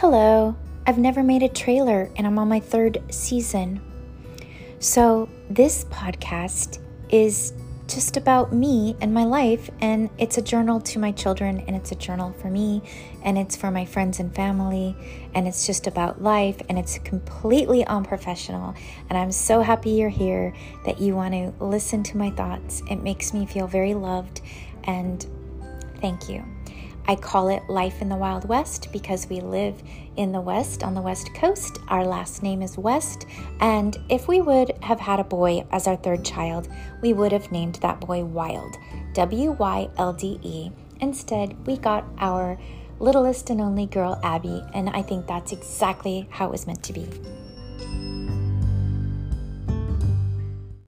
Hello, I've never made a trailer and I'm on my third season. So, this podcast is just about me and my life, and it's a journal to my children, and it's a journal for me, and it's for my friends and family, and it's just about life, and it's completely unprofessional. And I'm so happy you're here that you want to listen to my thoughts. It makes me feel very loved, and thank you. I call it Life in the Wild West because we live in the West on the West Coast. Our last name is West. And if we would have had a boy as our third child, we would have named that boy Wild, W Y L D E. Instead, we got our littlest and only girl, Abby, and I think that's exactly how it was meant to be.